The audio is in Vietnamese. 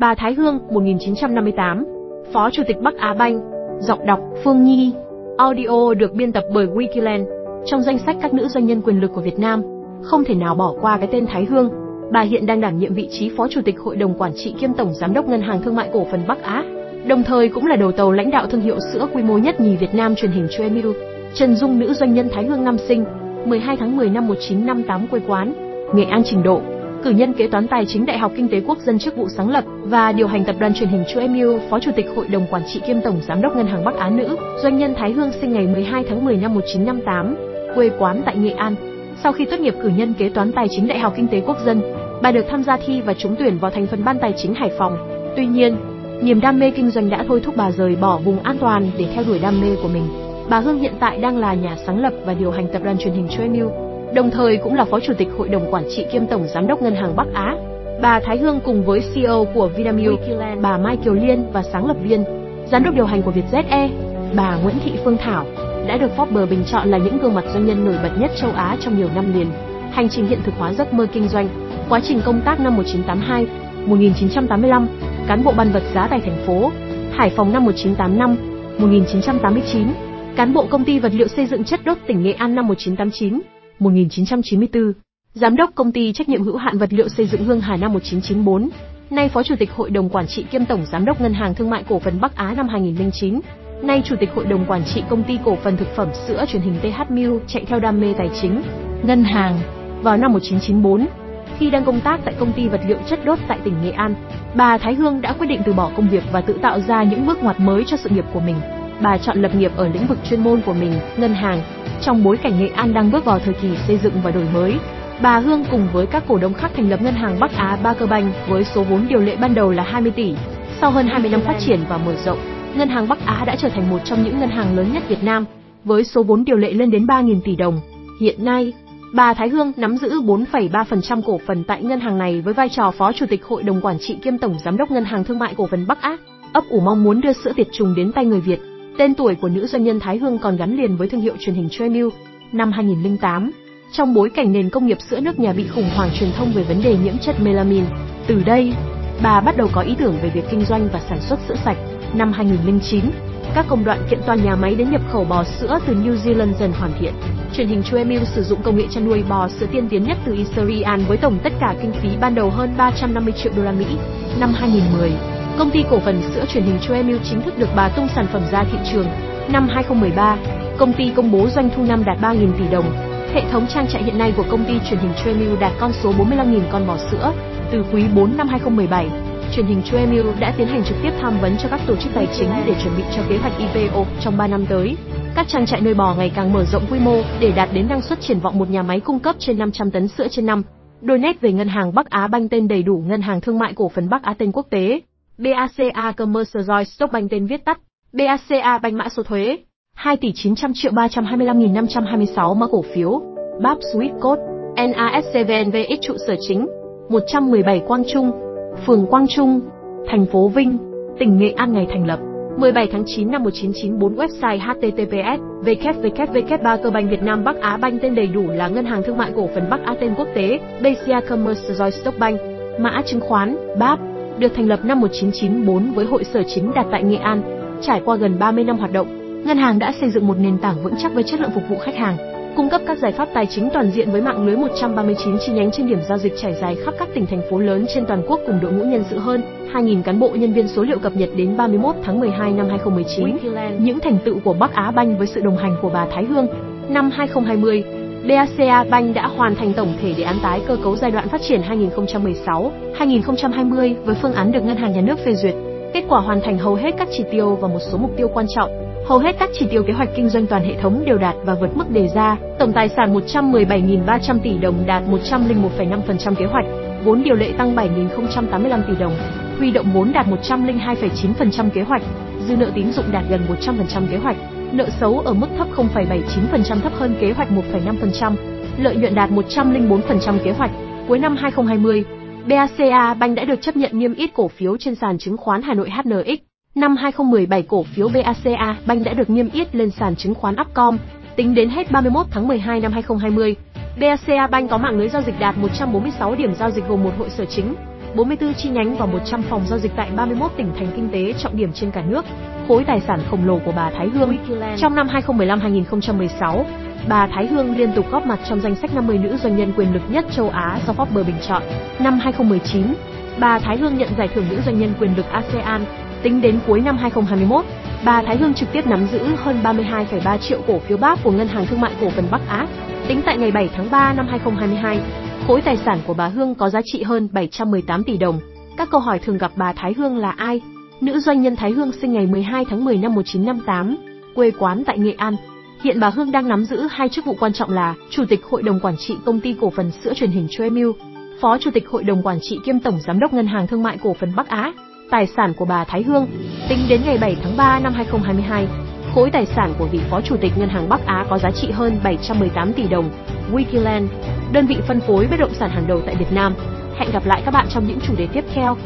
Bà Thái Hương 1958 Phó Chủ tịch Bắc Á Banh, Giọng đọc Phương Nhi. Audio được biên tập bởi Wikiland. Trong danh sách các nữ doanh nhân quyền lực của Việt Nam, Không thể nào bỏ qua cái tên Thái Hương. Bà hiện đang đảm nhiệm vị trí Phó Chủ tịch Hội đồng Quản trị kiêm Tổng Giám đốc Ngân hàng Thương mại Cổ phần Bắc Á, Đồng thời cũng là đầu tàu lãnh đạo thương hiệu sữa quy mô nhất nhì Việt Nam truyền hình Choemilk Trần Dung, nữ doanh nhân Thái Hương năm sinh 12 tháng 10 năm 1958 quê quán, Nghệ An trình độ cử nhân kế toán tài chính Đại học Kinh tế Quốc dân chức vụ sáng lập và điều hành tập đoàn truyền hình Chu Emu, Phó Chủ tịch Hội đồng Quản trị kiêm Tổng Giám đốc Ngân hàng Bắc Á nữ, doanh nhân Thái Hương sinh ngày 12 tháng 10 năm 1958, quê quán tại Nghệ An. Sau khi tốt nghiệp cử nhân kế toán tài chính Đại học Kinh tế Quốc dân, bà được tham gia thi và trúng tuyển vào thành phần ban tài chính Hải Phòng. Tuy nhiên, niềm đam mê kinh doanh đã thôi thúc bà rời bỏ vùng an toàn để theo đuổi đam mê của mình. Bà Hương hiện tại đang là nhà sáng lập và điều hành tập đoàn truyền hình Chu Emu, đồng thời cũng là Phó Chủ tịch Hội đồng Quản trị kiêm Tổng Giám đốc Ngân hàng Bắc Á. Bà Thái Hương cùng với CEO của Vinamilk, bà Mai Kiều Liên và sáng lập viên, giám đốc điều hành của Vietjet Air, bà Nguyễn Thị Phương Thảo, đã được Forbes bình chọn là những gương mặt doanh nhân nổi bật nhất châu Á trong nhiều năm liền. Hành trình hiện thực hóa giấc mơ kinh doanh, quá trình công tác năm 1982, 1985, cán bộ ban vật giá tại thành phố, Hải Phòng năm 1985, 1989, cán bộ công ty vật liệu xây dựng chất đốt tỉnh Nghệ An năm 1989, 1994, giám đốc công ty trách nhiệm hữu hạn vật liệu xây dựng Hương Hà năm 1994, nay phó chủ tịch hội đồng quản trị kiêm tổng giám đốc ngân hàng thương mại cổ phần Bắc Á năm 2009, nay chủ tịch hội đồng quản trị công ty cổ phần thực phẩm sữa truyền hình TH Milk chạy theo đam mê tài chính, ngân hàng. Vào năm 1994, khi đang công tác tại công ty vật liệu chất đốt tại tỉnh Nghệ An, bà Thái Hương đã quyết định từ bỏ công việc và tự tạo ra những bước ngoặt mới cho sự nghiệp của mình. Bà chọn lập nghiệp ở lĩnh vực chuyên môn của mình, ngân hàng, trong bối cảnh Nghệ An đang bước vào thời kỳ xây dựng và đổi mới, bà Hương cùng với các cổ đông khác thành lập ngân hàng Bắc Á Ba Cơ Banh với số vốn điều lệ ban đầu là 20 tỷ. Sau hơn 20 năm phát triển và mở rộng, ngân hàng Bắc Á đã trở thành một trong những ngân hàng lớn nhất Việt Nam, với số vốn điều lệ lên đến 3.000 tỷ đồng. Hiện nay, bà Thái Hương nắm giữ 4,3% cổ phần tại ngân hàng này với vai trò phó chủ tịch hội đồng quản trị kiêm tổng giám đốc ngân hàng thương mại cổ phần Bắc Á. Ấp ủ mong muốn đưa sữa tiệt trùng đến tay người Việt. Tên tuổi của nữ doanh nhân Thái Hương còn gắn liền với thương hiệu truyền hình Tremilk. Năm 2008, trong bối cảnh nền công nghiệp sữa nước nhà bị khủng hoảng truyền thông về vấn đề nhiễm chất melamine, từ đây, bà bắt đầu có ý tưởng về việc kinh doanh và sản xuất sữa sạch. Năm 2009, các công đoạn kiện toàn nhà máy đến nhập khẩu bò sữa từ New Zealand dần hoàn thiện. Truyền hình Tremilk sử dụng công nghệ chăn nuôi bò sữa tiên tiến nhất từ Israel với tổng tất cả kinh phí ban đầu hơn 350 triệu đô la Mỹ. Năm 2010, Công ty cổ phần sữa truyền hình Choemil chính thức được bà tung sản phẩm ra thị trường. Năm 2013, công ty công bố doanh thu năm đạt 3.000 tỷ đồng. Hệ thống trang trại hiện nay của công ty truyền hình Choemil đạt con số 45.000 con bò sữa. Từ quý 4 năm 2017, truyền hình Choemil đã tiến hành trực tiếp tham vấn cho các tổ chức tài chính để chuẩn bị cho kế hoạch IPO trong 3 năm tới. Các trang trại nuôi bò ngày càng mở rộng quy mô để đạt đến năng suất triển vọng một nhà máy cung cấp trên 500 tấn sữa trên năm. Đôi nét về ngân hàng Bắc Á Banh tên đầy đủ Ngân hàng Thương mại Cổ phần Bắc Á tên quốc tế. BACA Commercial Stock Bank tên viết tắt, BACA Banh mã số thuế, 2 tỷ 900 triệu 325.526 mã cổ phiếu, BAP Swift Code, NASCVNVX trụ sở chính, 117 Quang Trung, phường Quang Trung, thành phố Vinh, tỉnh Nghệ An ngày thành lập. 17 tháng 9 năm 1994 website https www 3 cơ banh Việt Nam Bắc Á Banh tên đầy đủ là Ngân hàng Thương mại Cổ phần Bắc Á tên quốc tế BCA Commercial Stock Bank mã chứng khoán BAP được thành lập năm 1994 với hội sở chính đặt tại Nghệ An. Trải qua gần 30 năm hoạt động, ngân hàng đã xây dựng một nền tảng vững chắc với chất lượng phục vụ khách hàng, cung cấp các giải pháp tài chính toàn diện với mạng lưới 139 chi nhánh trên điểm giao dịch trải dài khắp các tỉnh thành phố lớn trên toàn quốc cùng đội ngũ nhân sự hơn 2.000 cán bộ nhân viên số liệu cập nhật đến 31 tháng 12 năm 2019. Những thành tựu của Bắc Á Banh với sự đồng hành của bà Thái Hương. Năm 2020, BACA Bank đã hoàn thành tổng thể đề án tái cơ cấu giai đoạn phát triển 2016-2020 với phương án được Ngân hàng Nhà nước phê duyệt. Kết quả hoàn thành hầu hết các chỉ tiêu và một số mục tiêu quan trọng. Hầu hết các chỉ tiêu kế hoạch kinh doanh toàn hệ thống đều đạt và vượt mức đề ra. Tổng tài sản 117.300 tỷ đồng đạt 101,5% kế hoạch, vốn điều lệ tăng 7.085 tỷ đồng, huy động vốn đạt 102,9% kế hoạch, dư nợ tín dụng đạt gần 100% kế hoạch nợ xấu ở mức thấp 0,79% thấp hơn kế hoạch 1,5%, lợi nhuận đạt 104% kế hoạch. Cuối năm 2020, BACA Bank đã được chấp nhận niêm yết cổ phiếu trên sàn chứng khoán Hà Nội HNX. Năm 2017 cổ phiếu BACA Bank đã được niêm yết lên sàn chứng khoán Upcom. Tính đến hết 31 tháng 12 năm 2020, BACA Bank có mạng lưới giao dịch đạt 146 điểm giao dịch gồm một hội sở chính, 44 chi nhánh và 100 phòng giao dịch tại 31 tỉnh thành kinh tế trọng điểm trên cả nước. Khối tài sản khổng lồ của bà Thái Hương. Trong năm 2015-2016, bà Thái Hương liên tục góp mặt trong danh sách 50 nữ doanh nhân quyền lực nhất châu Á do Forbes bình chọn. Năm 2019, bà Thái Hương nhận giải thưởng nữ doanh nhân quyền lực ASEAN. Tính đến cuối năm 2021, bà Thái Hương trực tiếp nắm giữ hơn 32,3 triệu cổ phiếu BAC của Ngân hàng Thương mại Cổ phần Bắc Á. Tính tại ngày 7 tháng 3 năm 2022, khối tài sản của bà Hương có giá trị hơn 718 tỷ đồng. Các câu hỏi thường gặp bà Thái Hương là ai? Nữ doanh nhân Thái Hương sinh ngày 12 tháng 10 năm 1958, quê quán tại Nghệ An. Hiện bà Hương đang nắm giữ hai chức vụ quan trọng là Chủ tịch Hội đồng Quản trị Công ty Cổ phần Sữa Truyền hình Tremil, Phó Chủ tịch Hội đồng Quản trị kiêm Tổng Giám đốc Ngân hàng Thương mại Cổ phần Bắc Á. Tài sản của bà Thái Hương, tính đến ngày 7 tháng 3 năm 2022, khối tài sản của vị Phó Chủ tịch Ngân hàng Bắc Á có giá trị hơn 718 tỷ đồng. Wikiland, đơn vị phân phối bất động sản hàng đầu tại Việt Nam. Hẹn gặp lại các bạn trong những chủ đề tiếp theo.